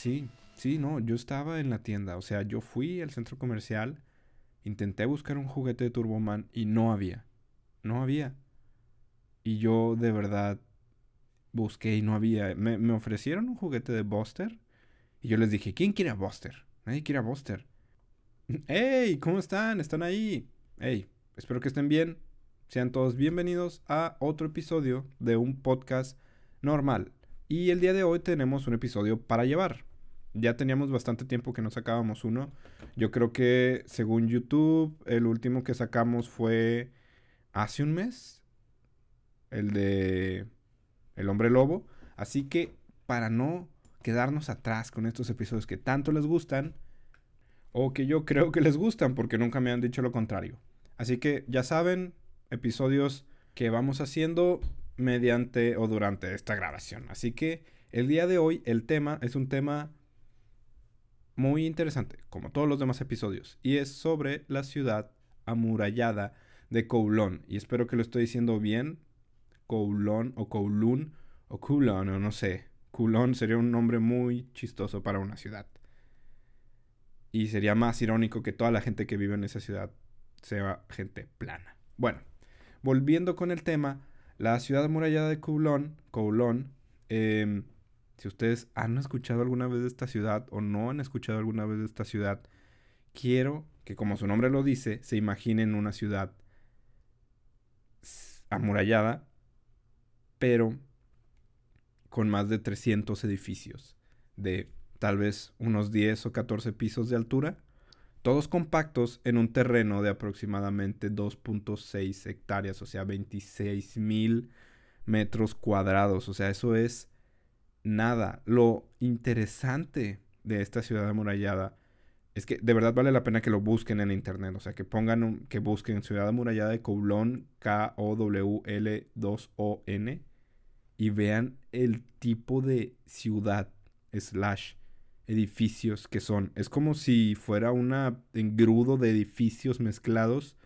Sí, sí, no, yo estaba en la tienda, o sea, yo fui al centro comercial, intenté buscar un juguete de Turboman y no había, no había. Y yo de verdad busqué y no había. Me, me ofrecieron un juguete de Buster y yo les dije, ¿quién quiere a Buster? Nadie quiere a Buster. ¡Hey! ¿Cómo están? ¿Están ahí? ¡Hey! Espero que estén bien. Sean todos bienvenidos a otro episodio de un podcast normal. Y el día de hoy tenemos un episodio para llevar. Ya teníamos bastante tiempo que no sacábamos uno. Yo creo que según YouTube, el último que sacamos fue hace un mes. El de El hombre lobo. Así que para no quedarnos atrás con estos episodios que tanto les gustan, o que yo creo que les gustan porque nunca me han dicho lo contrario. Así que ya saben, episodios que vamos haciendo mediante o durante esta grabación. Así que el día de hoy el tema es un tema muy interesante, como todos los demás episodios, y es sobre la ciudad amurallada de Kowloon. Y espero que lo estoy diciendo bien. Kowloon o Kowloon o Kowloon o no sé. Kowloon sería un nombre muy chistoso para una ciudad. Y sería más irónico que toda la gente que vive en esa ciudad sea gente plana. Bueno, volviendo con el tema, la ciudad amurallada de Kowloon, Kowloon em, si ustedes han escuchado alguna vez de esta ciudad o no han escuchado alguna vez de esta ciudad, quiero que como su nombre lo dice, se imaginen una ciudad amurallada, pero con más de 300 edificios, de tal vez unos 10 o 14 pisos de altura todos compactos en un terreno de aproximadamente 2.6 hectáreas, o sea, 26 mil metros cuadrados. O sea, eso es nada. Lo interesante de esta ciudad amurallada es que de verdad vale la pena que lo busquen en internet. O sea, que pongan, que busquen ciudad amurallada de Kowloon, K-O-W-L-2-O-N, y vean el tipo de ciudad slash edificios que son. Es como si fuera un engrudo de edificios mezclados.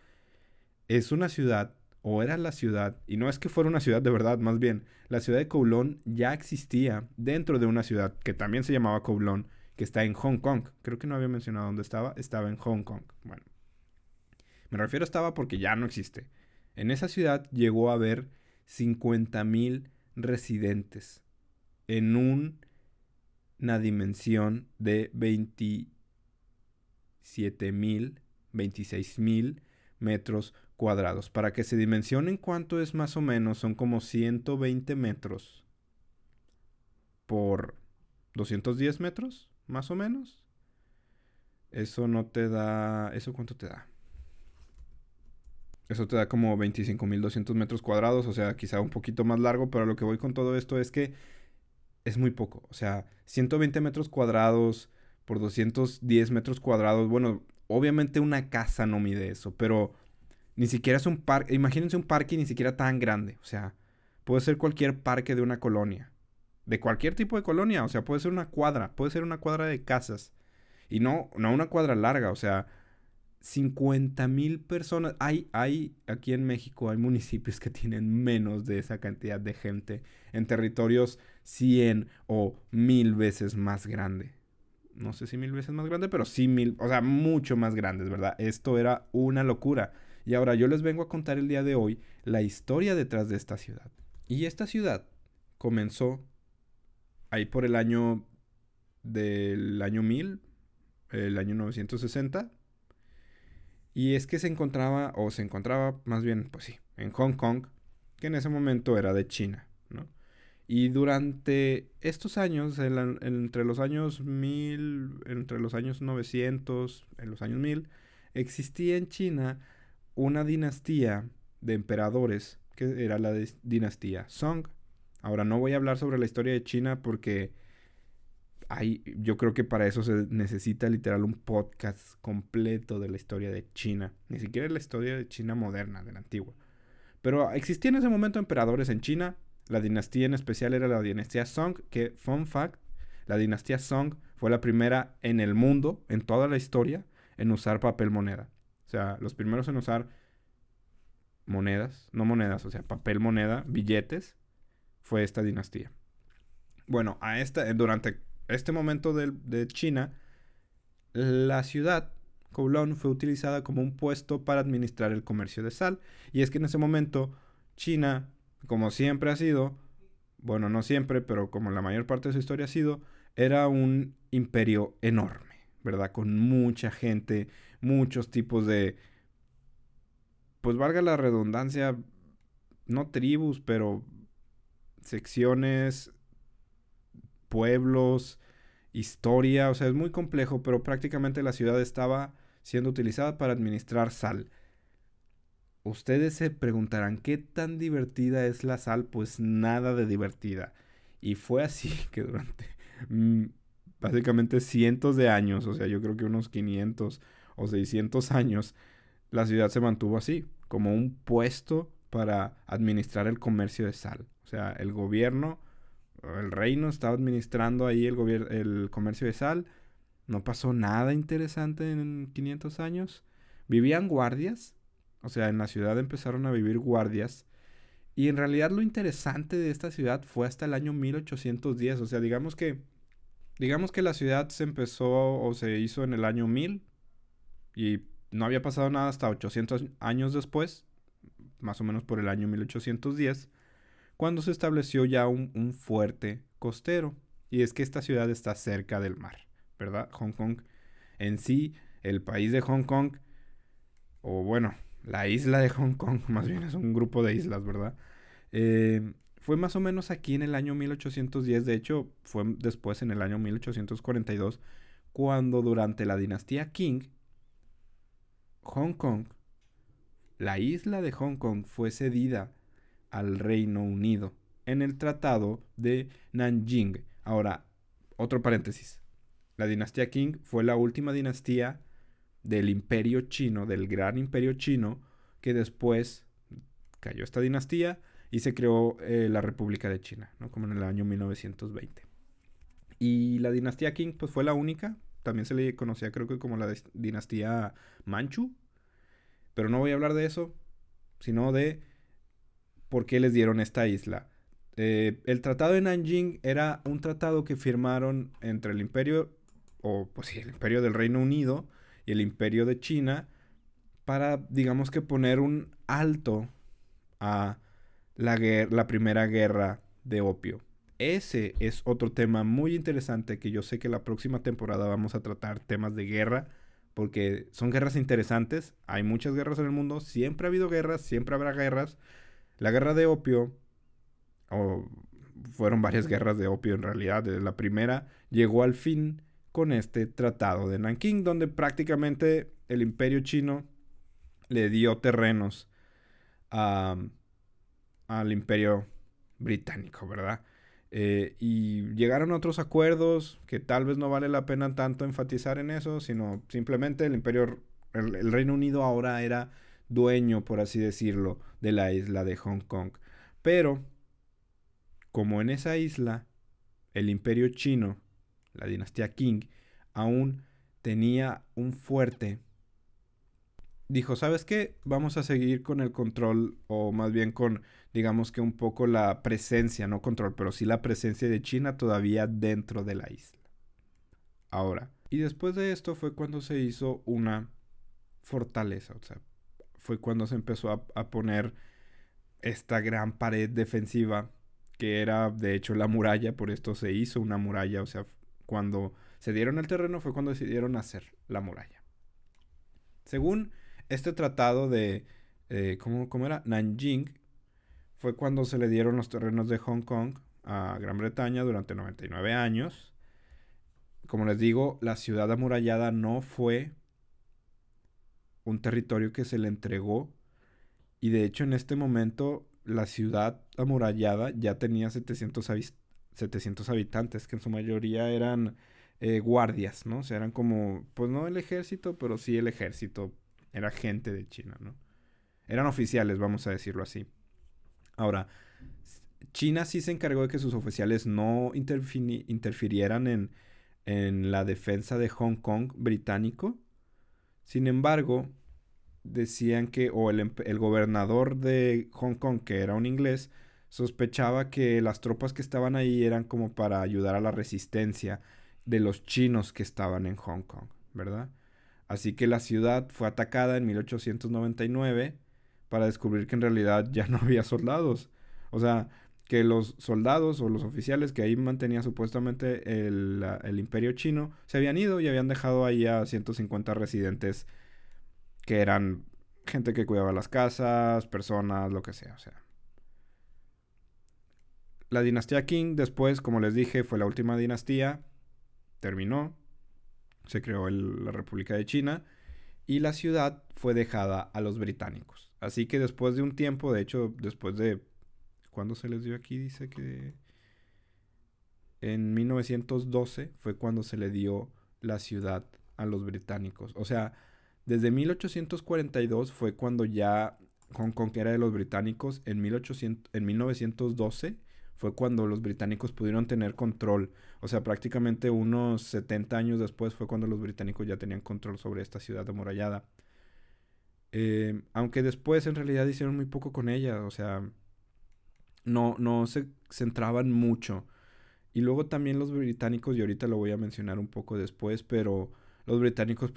Es una ciudad, o era la ciudad, y no es que fuera una ciudad de verdad, más bien, la ciudad de Kowloon ya existía dentro de una ciudad que también se llamaba Kowloon, que está en Hong Kong. Creo que no había mencionado dónde estaba, estaba en Hong Kong. Bueno, me refiero estaba porque ya no existe. En esa ciudad llegó a haber 50.000 residentes en un una dimensión de 27 mil, 26 mil metros cuadrados. Para que se dimensionen cuánto es más o menos, son como 120 metros por 210 metros, más o menos. Eso no te da... ¿Eso cuánto te da? Eso te da como 25.200 metros cuadrados, o sea, quizá un poquito más largo, pero lo que voy con todo esto es que es muy poco. O sea, 120 metros cuadrados por 210 metros cuadrados. Bueno, obviamente una casa no mide eso, pero ni siquiera es un parque. Imagínense un parque ni siquiera tan grande. O sea, puede ser cualquier parque de una colonia. De cualquier tipo de colonia. O sea, puede ser una cuadra. Puede ser una cuadra de casas. Y no, no una cuadra larga. O sea, 50 mil personas. Hay, hay, aquí en México hay municipios que tienen menos de esa cantidad de gente en territorios 100 o mil veces más grande. No sé si mil veces más grande, pero sí mil, o sea, mucho más grandes, ¿verdad? Esto era una locura. Y ahora yo les vengo a contar el día de hoy la historia detrás de esta ciudad. Y esta ciudad comenzó ahí por el año del año 1000, el año 960 y es que se encontraba, o se encontraba más bien, pues sí, en Hong Kong, que en ese momento era de China, ¿no? Y durante estos años, entre los años 1000, entre los años 900, en los años 1000, existía en China una dinastía de emperadores, que era la dinastía Song. Ahora no voy a hablar sobre la historia de China porque yo creo que para eso se necesita literal un podcast completo de la historia de China. Ni siquiera la historia de China moderna, de la antigua. Pero existían en ese momento emperadores en China. La dinastía en especial era la dinastía Song, que, fun fact, la dinastía Song fue la primera en el mundo, en toda la historia, en usar papel moneda. O sea, los primeros en usar monedas, no monedas, o sea, papel moneda, billetes, fue esta dinastía. Bueno, a esta, durante este momento de, de China, la ciudad, Kowloon, fue utilizada como un puesto para administrar el comercio de sal. Y es que en ese momento China, como siempre ha sido, bueno, no siempre, pero como la mayor parte de su historia ha sido, era un imperio enorme, ¿verdad? Con mucha gente, muchos tipos de, pues valga la redundancia, no tribus, pero secciones, pueblos, historia, o sea, es muy complejo, pero prácticamente la ciudad estaba siendo utilizada para administrar sal. Ustedes se preguntarán, ¿qué tan divertida es la sal? Pues nada de divertida. Y fue así que durante mm, básicamente cientos de años, o sea, yo creo que unos 500 o 600 años, la ciudad se mantuvo así, como un puesto para administrar el comercio de sal. O sea, el gobierno, el reino estaba administrando ahí el, el comercio de sal. No pasó nada interesante en 500 años. Vivían guardias. O sea, en la ciudad empezaron a vivir guardias. Y en realidad lo interesante de esta ciudad fue hasta el año 1810. O sea, digamos que, digamos que la ciudad se empezó o se hizo en el año 1000. Y no había pasado nada hasta 800 años después más o menos por el año 1810, cuando se estableció ya un, fuerte costero. Y es que esta ciudad está cerca del mar, ¿verdad? Hong Kong en sí, el país de Hong Kong, o bueno, la isla de Hong Kong, más bien es un grupo de islas, ¿verdad? Eh, fue más o menos aquí en el año 1810, de hecho fue después en el año 1842, cuando durante la dinastía Qing, Hong Kong la isla de Hong Kong fue cedida al Reino Unido en el Tratado de Nanjing. Ahora, otro paréntesis. La dinastía Qing fue la última dinastía del imperio chino, del gran imperio chino, que después cayó esta dinastía y se creó eh, la República de China, ¿no? como en el año 1920. Y la dinastía Qing pues, fue la única, también se le conocía creo que como la dinastía Manchu, pero no voy a hablar de eso, sino de por qué les dieron esta isla. Eh, el tratado de Nanjing era un tratado que firmaron entre el imperio, o pues sí, el imperio del Reino Unido y el imperio de China, para, digamos que poner un alto a la, la primera guerra de opio. Ese es otro tema muy interesante que yo sé que la próxima temporada vamos a tratar temas de guerra porque son guerras interesantes, hay muchas guerras en el mundo, siempre ha habido guerras, siempre habrá guerras. La guerra de opio, o fueron varias guerras de opio en realidad, desde la primera llegó al fin con este tratado de Nanking, donde prácticamente el imperio chino le dio terrenos al imperio británico, ¿verdad? Eh, y llegaron otros acuerdos que tal vez no vale la pena tanto enfatizar en eso, sino simplemente el imperio, el, Reino Unido ahora era dueño, por así decirlo, de la isla de Hong Kong. Pero, como en esa isla, el imperio chino, la dinastía Qing, aún tenía un fuerte dijo, ¿sabes qué? Vamos a seguir con el control, o más bien con, digamos que un poco la presencia, no control, pero sí la presencia de China todavía dentro de la isla. Ahora, y después de esto fue cuando se hizo una fortaleza, o sea, fue cuando se empezó a, a poner esta gran pared defensiva que era de hecho la muralla, por esto se hizo una muralla, o sea, cuando se dieron el terreno fue cuando decidieron hacer la muralla. Según este tratado de, eh, ¿cómo, era? Nanjing, fue cuando se le dieron los terrenos de Hong Kong a Gran Bretaña durante 99 años. Como les digo, la ciudad amurallada no fue un territorio que se le entregó. Y de hecho en este momento la ciudad amurallada ya tenía 700, 700 habitantes, que en su mayoría eran eh, guardias, ¿no? O sea, eran como, pues no el ejército, pero sí el ejército era gente de China, ¿no? Eran oficiales, vamos a decirlo así. Ahora, China sí se encargó de que sus oficiales no interfirieran en, en la defensa de Hong Kong británico. Sin embargo, decían que, o el, el, gobernador de Hong Kong, que era un inglés, sospechaba que las tropas que estaban ahí eran como para ayudar a la resistencia de los chinos que estaban en Hong Kong, ¿verdad? Así que la ciudad fue atacada en 1899 para descubrir que en realidad ya no había soldados. O sea, que los soldados o los oficiales que ahí mantenían supuestamente el, el, imperio chino se habían ido y habían dejado ahí a 150 residentes que eran gente que cuidaba las casas, personas, lo que sea, o sea. La dinastía Qing después, como les dije, fue la última dinastía, terminó, se creó la República de China y la ciudad fue dejada a los británicos. Así que después de un tiempo, de hecho, después de... ¿Cuándo se les dio aquí? Dice que... En 1912 fue cuando se le dio la ciudad a los británicos. O sea, desde 1842 fue cuando ya Hong Kong era de los británicos. En, 1800, en 1912 fue cuando los británicos pudieron tener control. O sea, prácticamente unos 70 años después fue cuando los británicos ya tenían control sobre esta ciudad amurallada. Eh, aunque después en realidad hicieron muy poco con ella, o sea, no, no se centraban mucho. Y luego también los británicos, y ahorita lo voy a mencionar un poco después, pero los británicos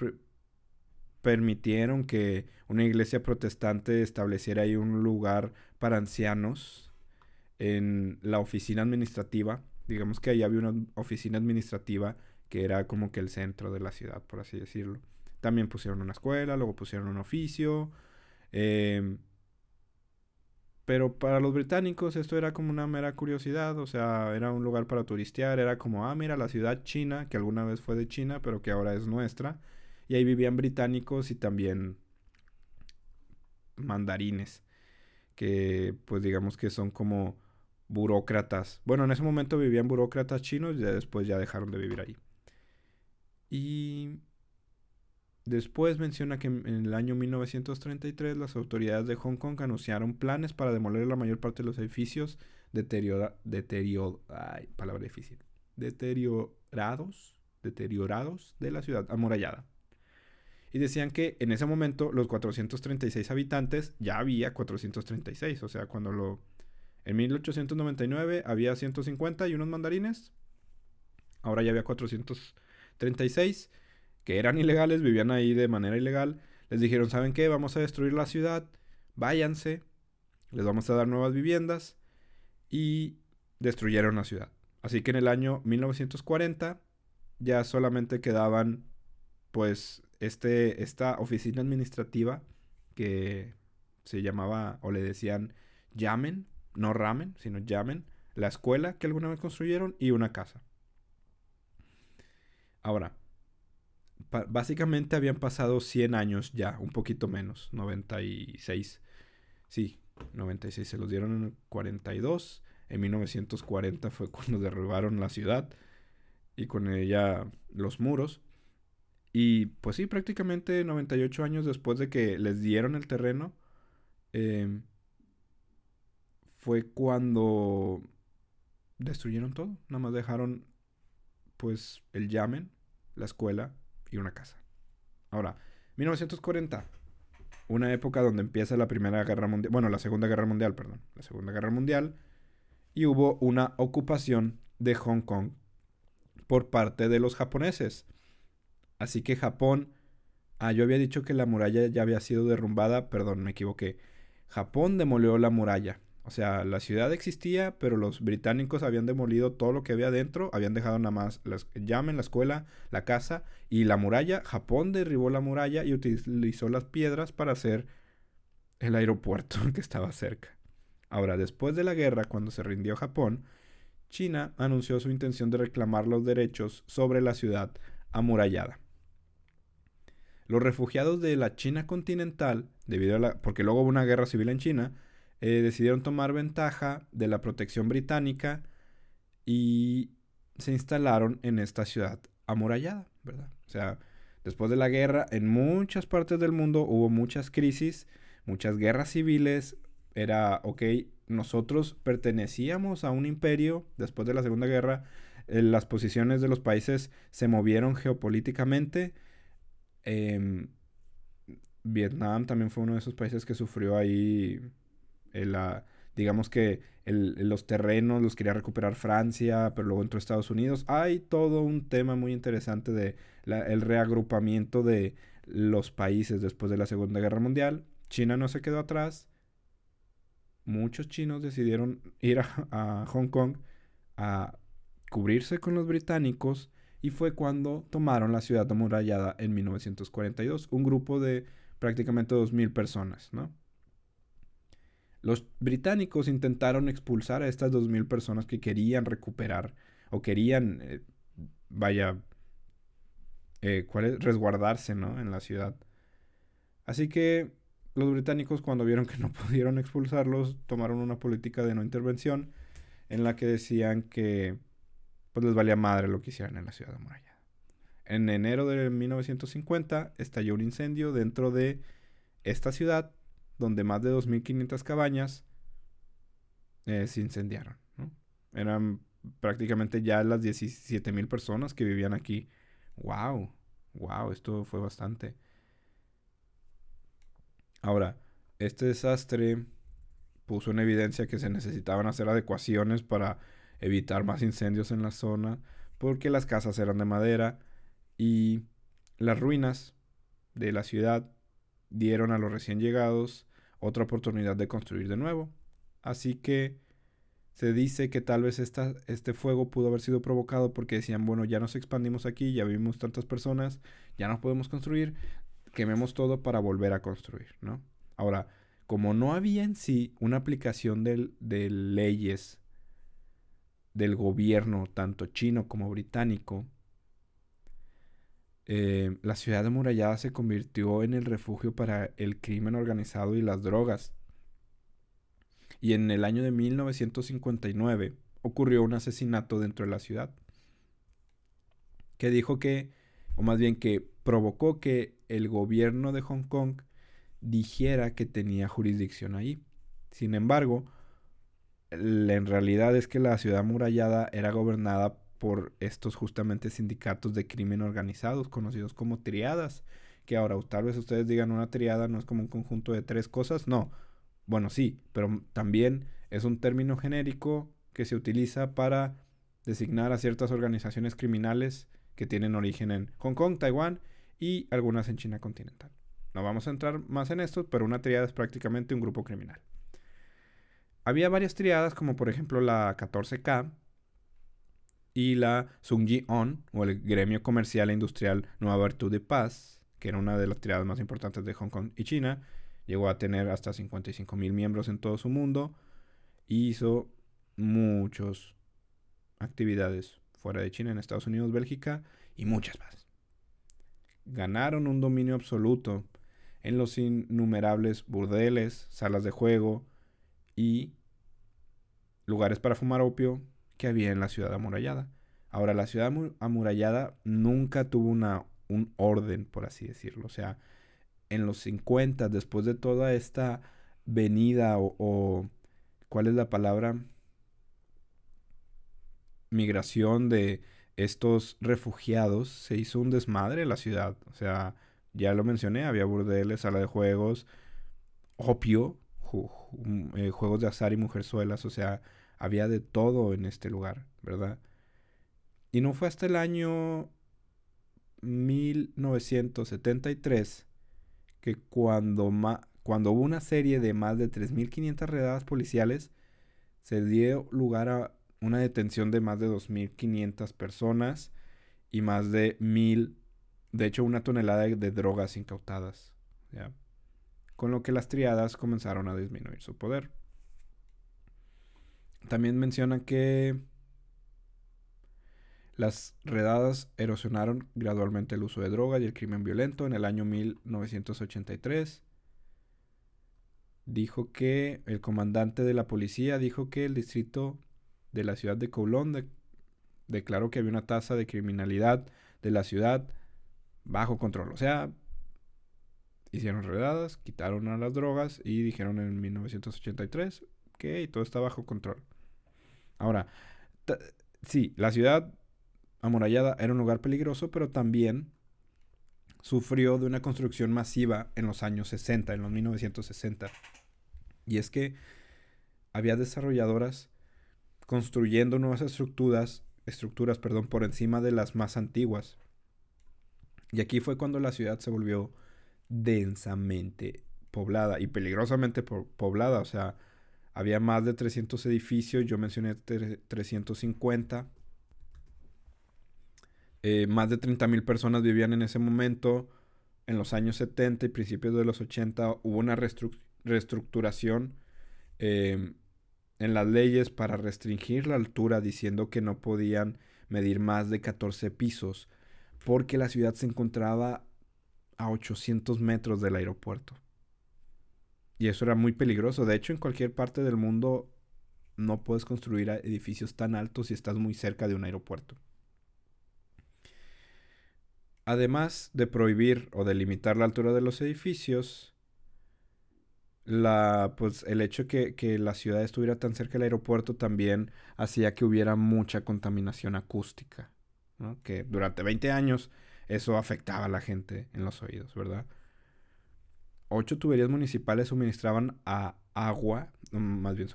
permitieron que una iglesia protestante estableciera ahí un lugar para ancianos en la oficina administrativa. Digamos que ahí había una oficina administrativa que era como que el centro de la ciudad, por así decirlo. También pusieron una escuela, luego pusieron un oficio. Em, pero para los británicos esto era como una mera curiosidad, o sea, era un lugar para turistear, era como, ah, mira, la ciudad china, que alguna vez fue de China, pero que ahora es nuestra. Y ahí vivían británicos y también mandarines, que pues digamos que son como burócratas. Bueno, en ese momento vivían burócratas chinos y después ya dejaron de vivir ahí. Y después menciona que en el año 1933 las autoridades de Hong Kong anunciaron planes para demoler la mayor parte de los edificios deteriora, deterior, ay, palabra difícil, deteriorados, deteriorados de la ciudad amurallada y decían que en ese momento los 436 habitantes ya había 436, o sea, cuando lo... En 1899 había 150 y unos mandarines, ahora ya había 436 que eran ilegales, vivían ahí de manera ilegal. Les dijeron, ¿saben qué? Vamos a destruir la ciudad, váyanse, les vamos a dar nuevas viviendas y destruyeron la ciudad. Así que en el año 1940 ya solamente quedaban pues este, esta oficina administrativa que se llamaba o le decían llamen, no ramen, sino llamen, la escuela que alguna vez construyeron y una casa. Ahora, básicamente habían pasado 100 años ya, un poquito menos, 96. Sí, 96 se los dieron en el 42. En 1940 fue cuando derribaron la ciudad y con ella los muros. Y pues sí, prácticamente 98 años después de que les dieron el terreno, em, fue cuando destruyeron todo. Nada más dejaron pues el Yamen, la escuela y una casa. Ahora, 1940, una época donde empieza la Primera Guerra Mundial, bueno, la Segunda Guerra Mundial, perdón, la Segunda Guerra Mundial, y hubo una ocupación de Hong Kong por parte de los japoneses. Así que Japón... Ah, yo había dicho que la muralla ya había sido derrumbada, perdón, me equivoqué. Japón demolió la muralla. O sea, la ciudad existía, pero los británicos habían demolido todo lo que había dentro, habían dejado nada más las llamen, la escuela, la casa y la muralla. Japón derribó la muralla y utilizó las piedras para hacer el aeropuerto que estaba cerca. Ahora, después de la guerra, cuando se rindió Japón, China anunció su intención de reclamar los derechos sobre la ciudad amurallada. Los refugiados de la China continental, debido a la, porque luego hubo una guerra civil en China, eh, decidieron tomar ventaja de la protección británica y se instalaron en esta ciudad amurallada, ¿verdad? O sea, después de la guerra, en muchas partes del mundo hubo muchas crisis, muchas guerras civiles. Era, ok, nosotros pertenecíamos a un imperio después de la Segunda Guerra, eh, las posiciones de los países se movieron geopolíticamente Em, Vietnam también fue uno de esos países que sufrió ahí la digamos que los terrenos los quería recuperar Francia, pero luego entró Estados Unidos. Hay todo un tema muy interesante de el reagrupamiento de los países después de la Segunda Guerra Mundial. China no se quedó atrás. Muchos chinos decidieron ir a Hong Kong a cubrirse con los británicos y fue cuando tomaron la ciudad amurallada en 1942, un grupo de prácticamente 2.000 personas, ¿no? Los británicos intentaron expulsar a estas 2.000 personas que querían recuperar o querían, eh, vaya, eh, resguardarse, ¿no? En la ciudad. Así que los británicos cuando vieron que no pudieron expulsarlos, tomaron una política de no intervención en la que decían que pues les valía madre lo que hicieran en la ciudad amurallada. En enero de 1950 estalló un incendio dentro de esta ciudad donde más de 2.500 cabañas eh, se incendiaron. Eran prácticamente ya las 17.000 personas que vivían aquí. ¡Wow! ¡Wow! Esto fue bastante. Ahora, este desastre puso en evidencia que se necesitaban hacer adecuaciones para evitar más incendios en la zona, porque las casas eran de madera y las ruinas de la ciudad dieron a los recién llegados otra oportunidad de construir de nuevo. Así que se dice que tal vez este fuego pudo haber sido provocado porque decían, bueno, ya nos expandimos aquí, ya vivimos tantas personas, ya no podemos construir, quememos todo para volver a construir, ¿no? Ahora, como no había en sí una aplicación de leyes del gobierno, tanto chino como británico, eh, la ciudad amurallada se convirtió en el refugio para el crimen organizado y las drogas. Y en el año de 1959 ocurrió un asesinato dentro de la ciudad que dijo que, o más bien que provocó que el gobierno de Hong Kong dijera que tenía jurisdicción ahí. Sin embargo, en realidad es que la ciudad amurallada era gobernada por estos justamente sindicatos de crimen organizados, conocidos como triadas. Que ahora tal vez ustedes digan una triada no es como un conjunto de tres cosas, no. Bueno, sí, pero también es un término genérico que se utiliza para designar a ciertas organizaciones criminales que tienen origen en Hong Kong, Taiwán y algunas en China continental. No vamos a entrar más en esto, pero una triada es prácticamente un grupo criminal. Había varias triadas, como por ejemplo la 14K y la Sungji-on, o el Gremio Comercial e Industrial Nueva Virtud de Paz, que era una de las triadas más importantes de Hong Kong y China. Llegó a tener hasta 55 mil miembros en todo su mundo. hizo muchas actividades fuera de China, en Estados Unidos, Bélgica y muchas más. Ganaron un dominio absoluto en los innumerables burdeles, salas de juego y lugares para fumar opio que había en la ciudad amurallada. Ahora, la ciudad amurallada nunca tuvo una, un orden, por así decirlo. O sea, en los 50, después de toda esta venida o, ¿cuál es la palabra? Migración de estos refugiados, se hizo un desmadre en la ciudad. O sea, ya lo mencioné, había burdeles, sala de juegos, opio, eh, juegos de azar y mujerzuelas, o sea, había de todo en este lugar, ¿verdad? Y no fue hasta el año 1973 que cuando, cuando hubo una serie de más de 3.500 redadas policiales, se dio lugar a una detención de más de 2.500 personas y más de 1.000, de hecho una tonelada de, drogas incautadas. con lo que las triadas comenzaron a disminuir su poder. También menciona que las redadas erosionaron gradualmente el uso de droga y el crimen violento. En el año 1983 dijo que el comandante de la policía dijo que el distrito de la ciudad de Kowloon declaró que había una tasa de criminalidad de la ciudad bajo control. O sea, hicieron redadas, quitaron a las drogas y dijeron en 1983 que todo está bajo control. Ahora, sí, la ciudad amurallada era un lugar peligroso, pero también sufrió de una construcción masiva en los años 60, en los 1960. Y es que había desarrolladoras construyendo nuevas estructuras, estructuras perdón, por encima de las más antiguas. Y aquí fue cuando la ciudad se volvió densamente poblada y peligrosamente poblada. O sea, había más de 300 edificios, yo mencioné 350. Eh, más de 30.000 personas vivían en ese momento. En los años 70 y principios de los 80 hubo una reestructuración em, en las leyes para restringir la altura diciendo que no podían medir más de 14 pisos porque la ciudad se encontraba a 800 metros del aeropuerto. Y eso era muy peligroso. De hecho, en cualquier parte del mundo no puedes construir edificios tan altos si estás muy cerca de un aeropuerto. Además de prohibir o de limitar la altura de los edificios, la, pues, el hecho que, que la ciudad estuviera tan cerca del aeropuerto también hacía que hubiera mucha contaminación acústica. Que durante 20 años eso afectaba a la gente en los oídos, ¿verdad? Ocho tuberías municipales suministraban agua, mm, más bien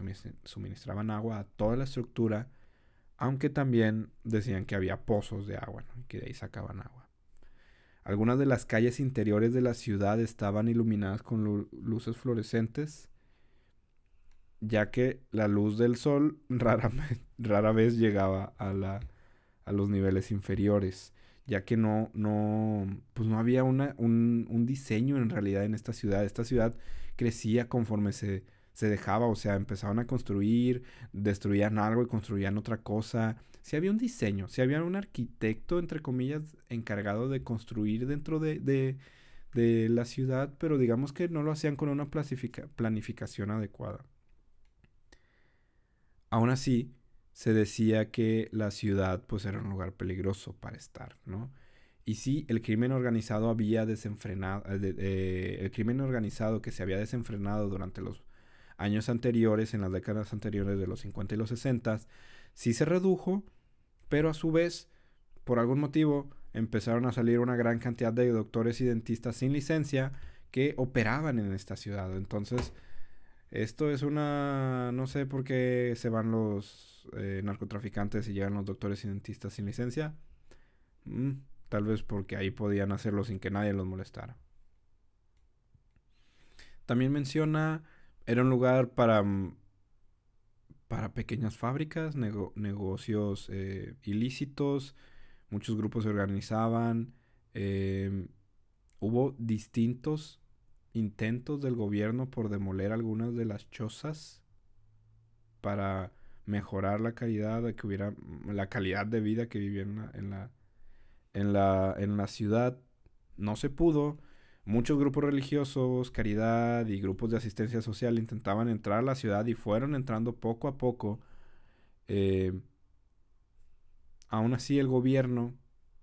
suministraban agua a toda la estructura, aunque también decían que había pozos de agua, y que de ahí sacaban agua. Algunas de las calles interiores de la ciudad estaban iluminadas con luces fluorescentes, ya que la luz del sol rara, vez llegaba a los niveles inferiores, ya que no, no, pues no había una, un, un, diseño en realidad en esta ciudad. Esta ciudad crecía conforme se, se dejaba, o sea, empezaban a construir, destruían algo y construían otra cosa. Si había un diseño, si había un arquitecto, entre comillas, encargado de construir dentro de, de, de la ciudad, pero digamos que no lo hacían con una planificación adecuada. Aún así, se decía que la ciudad pues era un lugar peligroso para estar, ¿no? Y sí, el crimen organizado había desenfrenado, eh, el crimen organizado que se había desenfrenado durante los años anteriores, en las décadas anteriores de los 50 y los 60, sí se redujo, pero a su vez, por algún motivo, empezaron a salir una gran cantidad de doctores y dentistas sin licencia que operaban en esta ciudad. Entonces, esto es una... no sé por qué se van los eh, narcotraficantes y llegan los doctores y dentistas sin licencia? Mm, tal vez porque ahí podían hacerlo sin que nadie los molestara. También menciona, era un lugar para, mm, para pequeñas fábricas, negocios eh, ilícitos, muchos grupos se organizaban, em, hubo distintos intentos del gobierno por demoler algunas de las chozas para mejorar la calidad, de que hubiera la calidad de vida que vivían en la, en la, en la, ciudad. No se pudo. Muchos grupos religiosos, caridad y grupos de asistencia social intentaban entrar a la ciudad y fueron entrando poco a poco. Eh, aún así el gobierno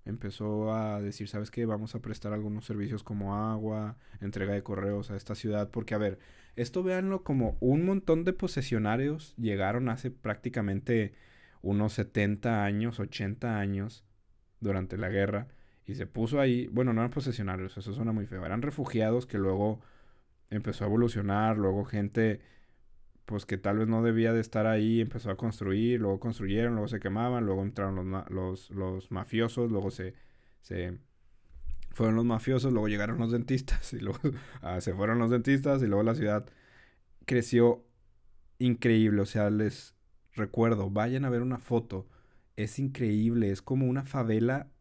empezó a decir, ¿sabes qué? Vamos a prestar algunos servicios como agua, entrega de correos a esta ciudad, porque a ver, esto véanlo como un montón de posesionarios llegaron hace prácticamente unos 70 años, 80 años durante la guerra y se puso ahí, bueno, no eran posesionarios, eso suena muy feo, eran refugiados que luego empezó a evolucionar, luego gente pues que tal vez no debía de estar ahí, empezó a construir, luego construyeron, luego se quemaban, luego entraron los, los, los mafiosos, luego se, se fueron los mafiosos, luego llegaron los dentistas y luego ah, se fueron los dentistas y luego la ciudad creció increíble, o sea, les recuerdo, vayan a ver una foto, es increíble, es como una favela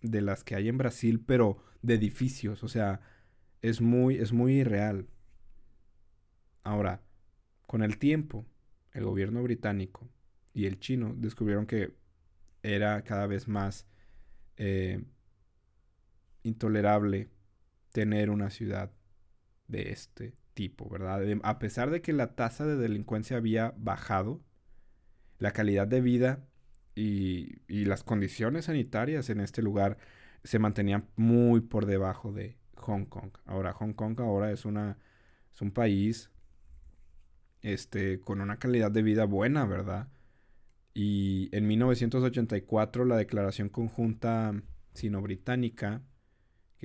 de las que hay en Brasil, pero de edificios, o sea, es muy es muy irreal. Ahora, con el tiempo, el gobierno británico y el chino descubrieron que era cada vez más eh, intolerable tener una ciudad de este tipo, ¿verdad? A pesar de que la tasa de delincuencia había bajado, la calidad de vida y, y, las condiciones sanitarias en este lugar se mantenían muy por debajo de Hong Kong. Ahora, Hong Kong ahora es, una, es un país este, con una calidad de vida buena, ¿verdad? Y en 1984 la declaración conjunta sino-británica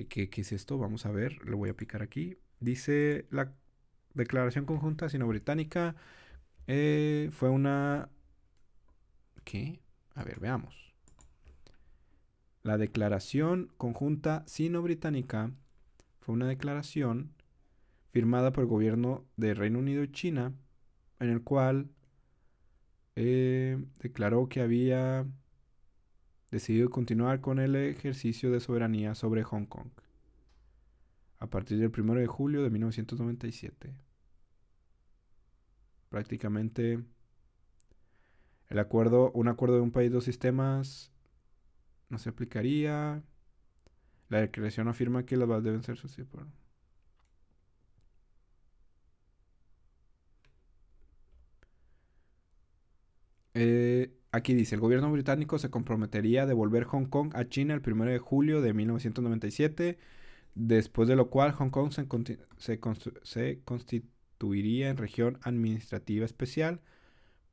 ¿Qué, es esto? Vamos a ver, lo voy a picar aquí. Dice la Declaración Conjunta Sino-Británica Eh, fue una... ¿Qué? A ver, veamos. La declaración conjunta sino-británica fue una declaración firmada por el gobierno de Reino Unido y China, en el cual eh, declaró que había decidido continuar con el ejercicio de soberanía sobre Hong Kong a partir del 1 de julio de 1997. Prácticamente el acuerdo, un acuerdo de un país, dos sistemas, no se aplicaría. La declaración afirma que las deben ser por Eh, aquí dice, el gobierno británico se comprometería a devolver Hong Kong a China el 1 de julio de 1997, después de lo cual Hong Kong se, constituiría en región administrativa especial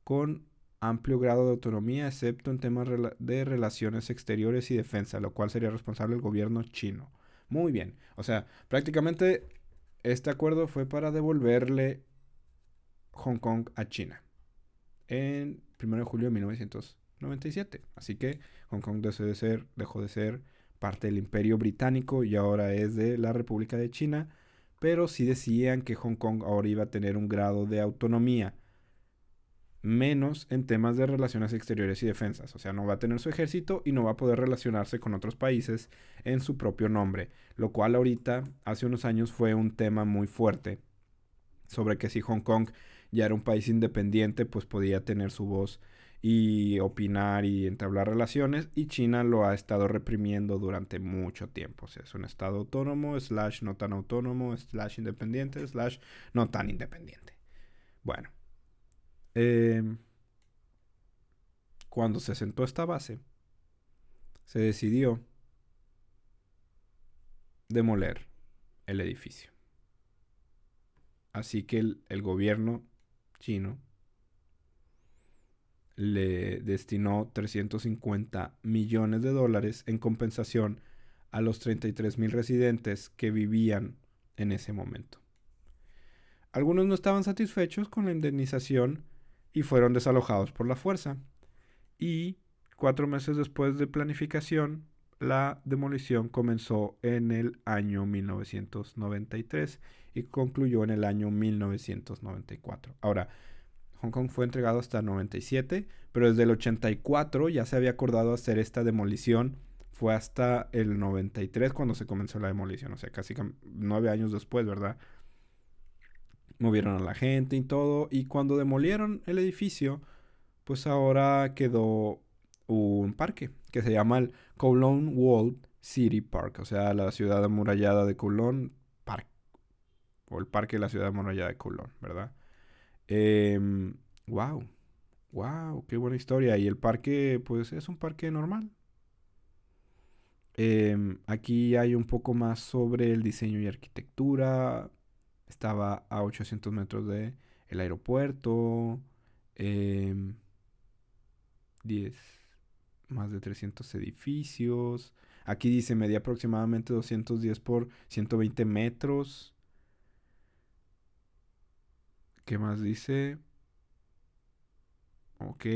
con amplio grado de autonomía, excepto en temas de relaciones exteriores y defensa, lo cual sería responsable el gobierno chino. Muy bien, o sea, prácticamente este acuerdo fue para devolverle Hong Kong a China 1 de julio de 1997. Así que Hong Kong dejó de ser, dejó de ser parte del imperio británico y ahora es de la República de China. Pero sí decían que Hong Kong ahora iba a tener un grado de autonomía menos en temas de relaciones exteriores y defensas. O sea, no va a tener su ejército y no va a poder relacionarse con otros países en su propio nombre. Lo cual ahorita, hace unos años, fue un tema muy fuerte sobre que si Hong Kong ya era un país independiente, pues podía tener su voz y opinar y entablar relaciones y China lo ha estado reprimiendo durante mucho tiempo. O sea, es un estado autónomo, slash no tan autónomo, slash independiente, slash no tan independiente. Bueno, em, cuando se sentó esta base, se decidió demoler el edificio. Así que el gobierno chino le destinó 350 millones de dólares en compensación a los 33 mil residentes que vivían en ese momento. Algunos no estaban satisfechos con la indemnización y fueron desalojados por la fuerza. Y cuatro meses después de planificación, la demolición comenzó en el año 1993 y concluyó en el año 1994. Ahora, Hong Kong fue entregado hasta el 97, pero desde el 84 ya se había acordado hacer esta demolición. Fue hasta el 93 cuando se comenzó la demolición, o sea, casi nueve años después, ¿verdad? Movieron a la gente y todo, y cuando demolieron el edificio, pues ahora quedó un parque que se llama el Kowloon Walled City Park, o sea, la ciudad amurallada de Kowloon Park, o el parque de la ciudad amurallada de Kowloon, ¿verdad? wow, em, wow, qué buena historia. Y el parque, pues es un parque normal. Em, aquí hay un poco más sobre el diseño y arquitectura. Estaba a 800 metros de el aeropuerto. 10, em, más de 300 edificios. Aquí dice media aproximadamente 210 por 120 metros. ¿Qué más dice? Ok,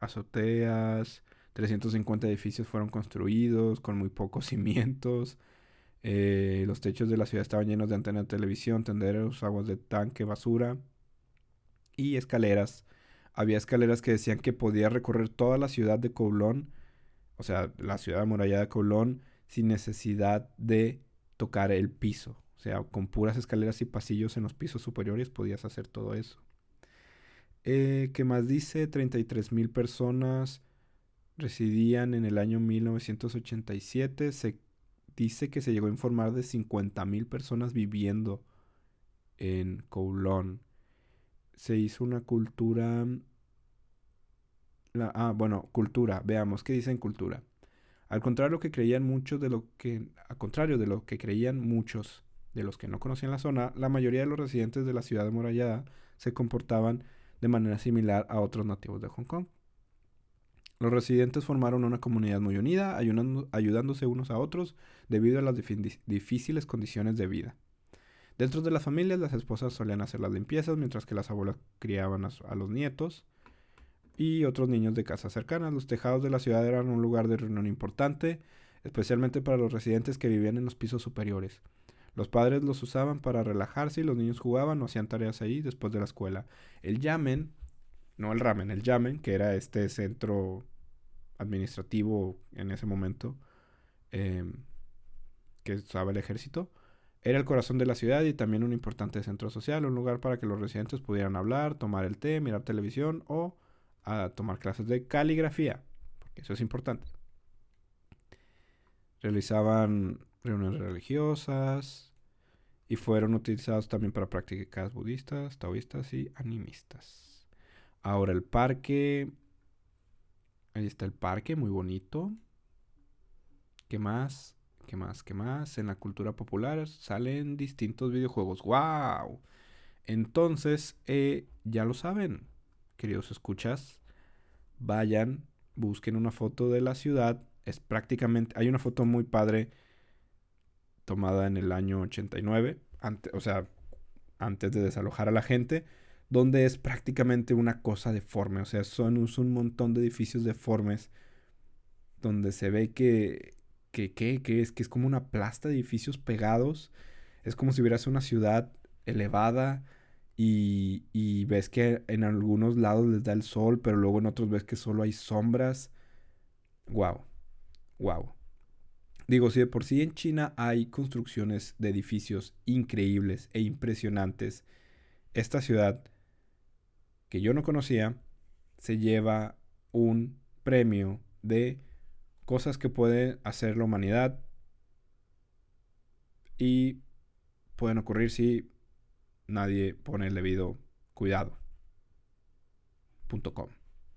azoteas, 350 edificios fueron construidos con muy pocos cimientos. Eh, los techos de la ciudad estaban llenos de antenas de televisión, tenderos, aguas de tanque, basura y escaleras. Había escaleras que decían que podía recorrer toda la ciudad de Kowloon, o sea, la ciudad amurallada de Kowloon, sin necesidad de tocar el piso. O sea, con puras escaleras y pasillos en los pisos superiores podías hacer todo eso. Eh, ¿Qué más dice? 33 mil personas residían en el año 1987. Se dice que se llegó a informar de 50 mil personas viviendo en Kowloon. Se hizo una cultura... ah, bueno, cultura. Veamos qué dice en cultura. Al contrario que creían muchos de lo que, contrario de lo que creían muchos de los que no conocían la zona, la mayoría de los residentes de la ciudad amurallada se comportaban de manera similar a otros nativos de Hong Kong. Los residentes formaron una comunidad muy unida, ayudándose unos a otros debido a las difíciles condiciones de vida. Dentro de las familias, las esposas solían hacer las limpiezas, mientras que las abuelas criaban a, los nietos y otros niños de casas cercanas. Los tejados de la ciudad eran un lugar de reunión importante, especialmente para los residentes que vivían en los pisos superiores. Los padres los usaban para relajarse y los niños jugaban o hacían tareas ahí después de la escuela. El yamen, no el ramen, el yamen, que era este centro administrativo en ese momento em, que usaba el ejército, era el corazón de la ciudad y también un importante centro social, un lugar para que los residentes pudieran hablar, tomar el té, mirar televisión o a tomar clases de caligrafía, porque eso es importante. Realizaban reuniones religiosas y fueron utilizados también para prácticas budistas, taoístas y animistas. Ahora el parque, ahí está el parque, muy bonito. ¿Qué más? ¿Qué más? ¿Qué más? En la cultura popular salen distintos videojuegos. ¡Wow! Entonces, eh, ya lo saben, queridos escuchas. Vayan, busquen una foto de la ciudad. Es prácticamente. Hay una foto muy padre tomada en el año 89, o sea, antes de desalojar a la gente, donde es prácticamente una cosa deforme. O sea, son un montón de edificios deformes donde se ve que que, es, que es como una plasta de edificios pegados. Es como si hubieras una ciudad elevada y, y, ves que en algunos lados les da el sol, pero luego en otros ves que solo hay sombras. Wow, wow. Digo, si de por sí en China hay construcciones de edificios increíbles e impresionantes, esta ciudad que yo no conocía se lleva un premio de cosas que puede hacer la humanidad y pueden ocurrir si nadie pone el debido cuidado.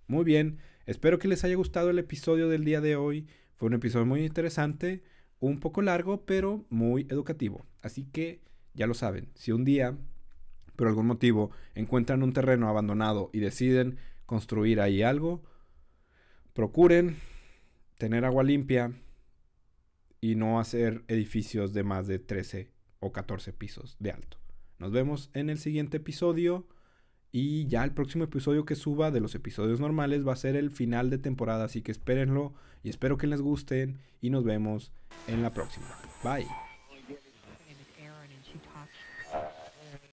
Muy bien, espero que les haya gustado el episodio del día de hoy. Fue un episodio muy interesante, un poco largo, pero muy educativo. Así que ya lo saben, si un día, por algún motivo, encuentran un terreno abandonado y deciden construir ahí algo, procuren tener agua limpia y no hacer edificios de más de 13 o 14 pisos de alto. Nos vemos en el siguiente episodio y ya el próximo episodio que suba de los episodios normales va a ser el final de temporada, así que espérenlo y espero que les gusten y nos vemos en la próxima. Bye.